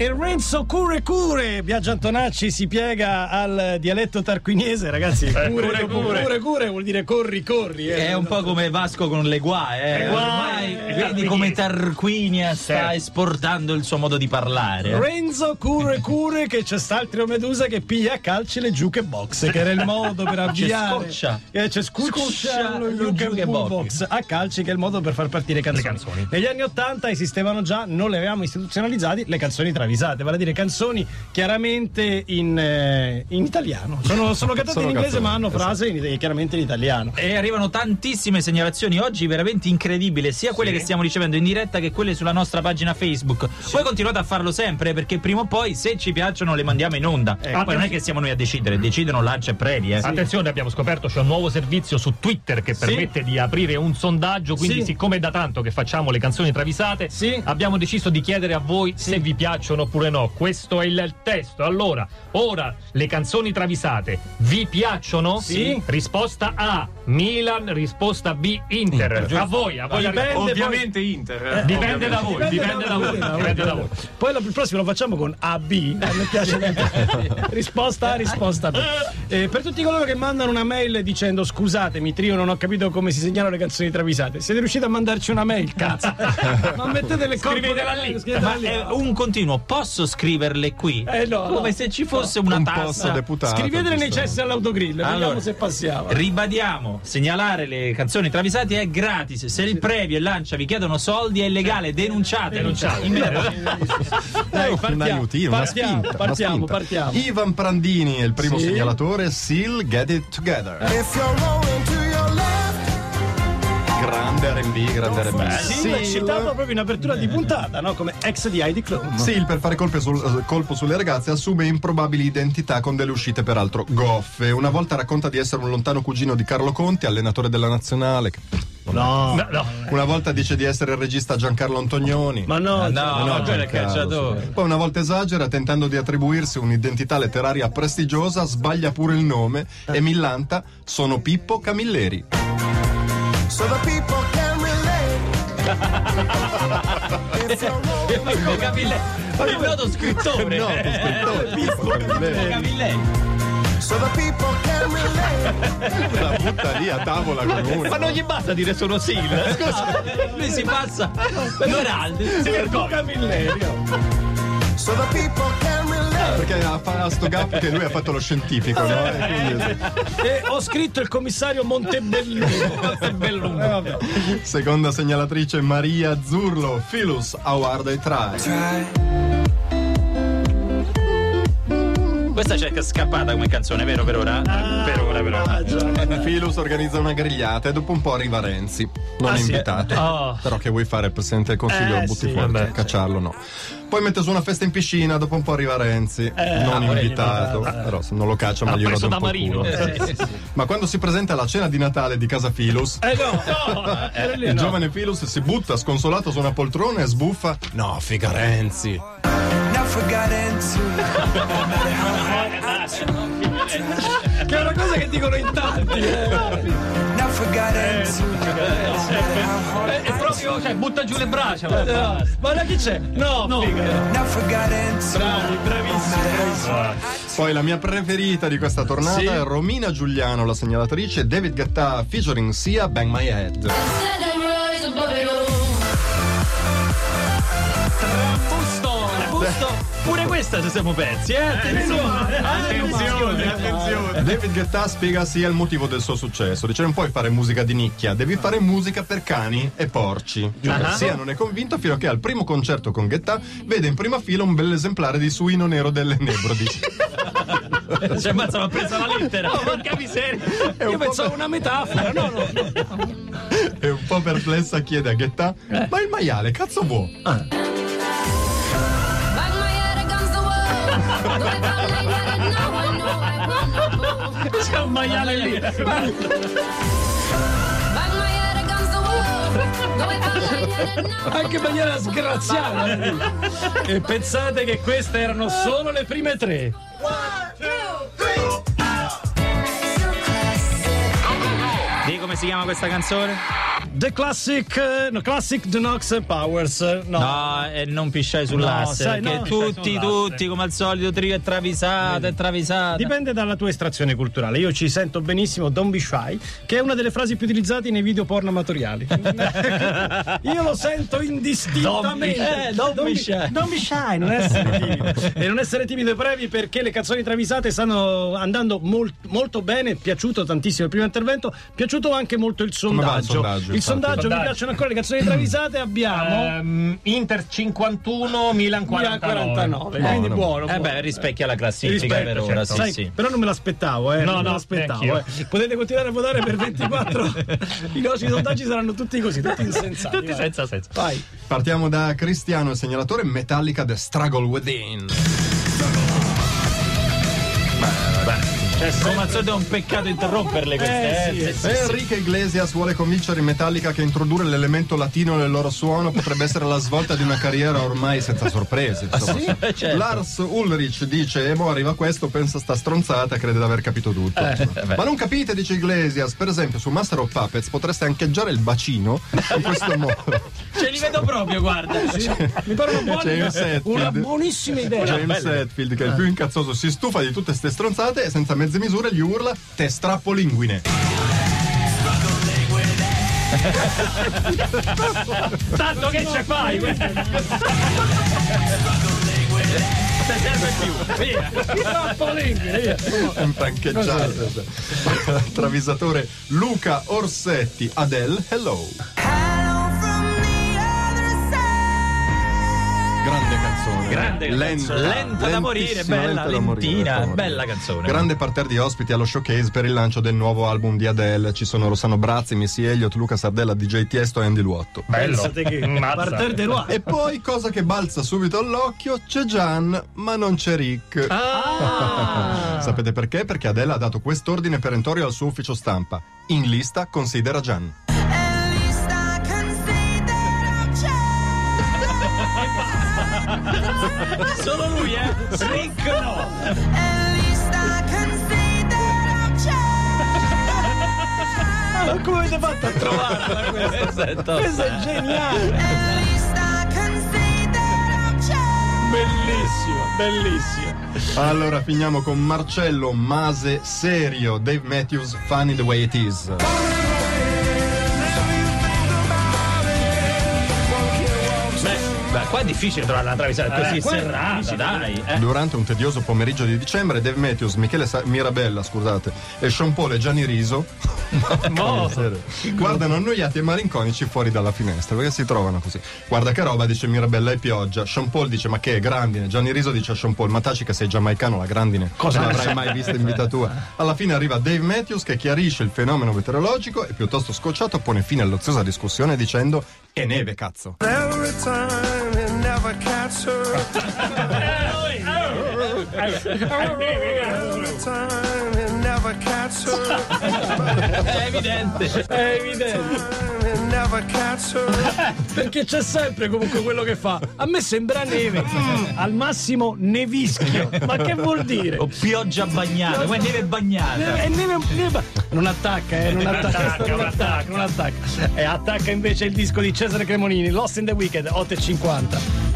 E Renzo Cure Cure, Biagio Antonacci si piega al dialetto tarquinese, ragazzi. Cure, cure, dopo cure. cure, cure vuol dire corri, corri. eh. È un po' come Vasco con le guai, eh. Le guai, Ormai eh, vedi come Tarquinia sta esportando il suo modo di parlare. eh. Renzo Cure Cure che c'è st'altro Medusa che piglia a calci le giuche box, che era il modo per avviare. scoccia. Eh, c'è scoccia Scoccia lo lo juke juke box. box. a calci che è il modo per far partire canzoni. canzoni. Negli anni 80 esistevano già, non le avevamo istituzionalizzati, le canzoni travisate, vale a dire canzoni chiaramente in, eh, in italiano. Sono, sono cantate Sono in inglese canzoni, ma hanno frase in- chiaramente in italiano. E arrivano tantissime segnalazioni oggi veramente incredibili, sia quelle che stiamo ricevendo in diretta che quelle sulla nostra pagina Facebook. Voi continuate a farlo sempre perché prima o poi, se ci piacciono, le mandiamo in onda. Ecco. Poi non è che siamo noi a decidere, decidono Lancia e Previ. Eh. Attenzione, abbiamo scoperto c'è un nuovo servizio su Twitter che permette di aprire un sondaggio. Quindi, Sì. siccome è da tanto che facciamo le canzoni travisate, Sì. abbiamo deciso di chiedere a voi se vi piacciono oppure no. Questo è il testo. Allora, ora le canzoni travisate vi piacciono? Sì. Risposta A: Milan, risposta B: Inter. A voi, a voi Dipende. Ovviamente Inter. eh. Dipende da voi, dipende da voi, dipende da voi. Poi la- il prossimo lo facciamo con AB. A me piace risposta A, risposta B. Eh, per tutti coloro che mandano una mail dicendo scusatemi, trio, non ho capito come si segnalano le canzoni travisate. Siete riusciti a mandarci una mail, cazzo? Ma mettete le corpo Scrivetela lì. scrivetela Ma lì. è un continuo, posso scriverle qui? Eh, no, Come no. se ci fosse una un tassa. deputato. Scrivetele nei cessi all'autogrill, vediamo Allora, se passiamo. Ribadiamo, segnalare le canzoni travisate è gratis. Se il Previ e Lancia vi chiedono soldi è illegale, denunciate. Denunciate. Dai, un partiamo. aiutino, una partiamo, spinta, una partiamo, spinta. partiamo. Ivan Prandini è il primo Sì. segnalatore, Seal Get It Together. If you're Grande R&B, grande R&B. Sì, l'ho citato proprio in apertura di puntata, no? Come ex di Heidi Klum. Seal per fare colpe sul- eh, colpo sulle ragazze assume improbabili identità con delle uscite peraltro goffe. Una volta racconta di essere un lontano cugino di Carlo Conti, allenatore della nazionale. che- No, No, no. Una volta dice di essere il regista Giancarlo Antonioni. ma no, Ah, no, No, no, quello è calciatore. Poi una volta esagera, tentando di attribuirsi un'identità letteraria prestigiosa, sbaglia pure il nome e millanta sono Pippo Camilleri. So the people can relate. Pippo Camilleri, il noto scrittore. Noto scrittore, Pippo Camilleri. Camilleri. so the people can relate. La butta lì a tavola con uno. Ma non gli basta dire sono Sil. Scusa, lui si passa per Aldi. Si vergogna. So the people can relate. Perché ha fa sto gap che lui ha fatto lo scientifico, no? E quindi, E ho scritto il commissario Montebelluno. Montebelluno. Eh, vabbè. seconda segnalatrice Maria Zurlo, Philus Howard I Try. Questa c'è scappata come canzone, vero per ora? per ora, per ora. Philus organizza una grigliata e dopo un po' arriva Renzi, non Ah, è sì? invitato. Oh. Però che vuoi fare il presidente del consiglio? Eh, lo butti sì, fuori, vabbè, cacciarlo no. Poi mette su una festa in piscina, dopo un po' arriva Renzi, non ah, invitato. Però se non lo caccia Ha meglio preso rode un da po' Marino. culo. Ma quando si presenta alla cena di Natale di casa Philus, Eh no, no, il no. giovane Philus si butta sconsolato su una poltrona e sbuffa. No, figa Renzi. Never got into Che è una cosa che dicono in tanti. eh. never got into È proprio, cioè, butta giù le braccia. No, Ma da chi c'è? No, figa. never got into Bravi, bravissimi. Poi la mia preferita di questa tornata Sì. è Romina Giuliano, la segnalatrice, David Guetta featuring Sia Bang My Head. Busto. Pure questa ci siamo persi, eh? Attenzione, attenzione, attenzione. David Guetta spiega sia il motivo del suo successo. Dice: Non puoi fare musica di nicchia, devi fare musica per cani e porci. Ah. Sia non è convinto fino a che al primo concerto con Guetta vede in prima fila un bell'esemplare di suino nero delle Nebrodi. Cioè, mazza, l'ha presa la lettera. Porca miseria. Io pensavo una metafora. No, no. e un po' perplessa chiede a Guetta: Ma il maiale, cazzo vuoi? Bang C'è un maiale lì. Anche in maniera sgraziata. e pensate che queste erano solo le prime tre. Di come si chiama questa canzone? The Classic, eh, no, Classic The Nox Powers. No. No, e non pisciai sull'asse, sai, perché no. tutti, tutti, come al solito, trio è travisato, è travisato. Dipende dalla tua estrazione culturale. Io ci sento benissimo Don't be shy, che è una delle frasi più utilizzate nei video porno amatoriali. Io lo sento indistintamente. Eh, don't be shy. Don't be shy, non essere timido. e non essere timido brevi perché le canzoni travisate stanno andando mol- molto bene. Piaciuto tantissimo il primo intervento. Piaciuto anche molto il va il sondaggio. Sondaggio, il infatti? sondaggio, mi Sondaggio. piacciono ancora le canzoni travisate. Abbiamo. Ehm, Inter 51, Milan 49. 49, quindi Buono. buono. Eh beh, rispecchia la classifica Rispetto, per ora, certo. sì, Sai, sì. Però non me l'aspettavo, eh. No, non me no, l'aspettavo. eh. Potete continuare a votare per 24. I nostri sondaggi saranno tutti così, tutti insensati. Tutti vai. senza senso. Vai. Partiamo da Cristiano, il segnalatore Metallica The Struggle Within. Come al solito è un peccato interromperle queste, Eh, sì, eh. sì, Enrique Iglesias vuole convincere i Metallica che introdurre l'elemento latino nel loro suono potrebbe essere la svolta di una carriera ormai senza sorprese. insomma. Eh, certo. Lars Ulrich dice: E mo arriva questo, pensa sta stronzata, crede di aver capito tutto. insomma. Ma non capite, dice Iglesias. Per esempio, su Master of Puppets potreste ancheggiare il bacino in questo modo. Ce li vedo proprio, guarda. Mi pare una buona una buonissima idea. James Hetfield, che è il più incazzoso, si stufa di tutte ste stronzate e senza mezze misure gli urla: Te strappo linguine. Tanto che ce fai? Se serve più. Via. Troppo linguine, via. Infrancheggiate. Travisatore Luca Orsetti, Adele, hello. Grande canzone. Grande canzone. Lenta da morire, bella, lenta lentina, lenta da morire. bella canzone. Grande parterre di ospiti allo showcase per il lancio del nuovo album di Adele. Ci sono Rossano Brazzi, Missy Elliott, Luca Sardella, DJ Tiesto e Andy Luotto. Bello. Che. E poi, cosa che balza subito all'occhio, c'è Gian, ma non c'è Rick. Ah. Sapete perché? Perché Adele ha dato quest'ordine perentorio al suo ufficio stampa. In lista considera Gian. Solo lui, eh? Rick no. Ma come avete fatto a trovarla questa? Esatto. Questa è geniale. Bellissimo, bellissimo. Allora finiamo con Marcello Mase Serio, Dave Matthews, Funny the Way It Is. Beh, qua è difficile trovare una travisata così qua è serrata, dai. Eh. Durante un tedioso pomeriggio di dicembre, Dave Matthews, Michele Sa- Mirabella, scusate, e Sean Paul e Gianni Riso No. Guardano annoiati e malinconici fuori dalla finestra perché si trovano così. Guarda che roba, dice Mirabella e pioggia. Sean Paul dice: Ma che è grandine? Gianni Riso dice a Sean Paul: Ma taci che sei giamaicano, la grandine. Cosa non l'avrai mai vista in vita tua? Alla fine arriva Dave Matthews che chiarisce il fenomeno meteorologico e piuttosto scocciato pone fine all'oziosa discussione dicendo: È neve, cazzo. Every time you never catch her. Every time you never catch her. È evidente. È evidente. You never catch her. Perché c'è sempre comunque quello che fa. A me sembra neve. Al massimo nevischio. Ma che vuol dire? O pioggia bagnata, poi neve bagnata. È neve, neve- Non attacca, eh, non attacca, attacca, non non attacca, non attacca. E attacca invece il disco di Cesare Cremonini, Lost in the Weekend, 8.50.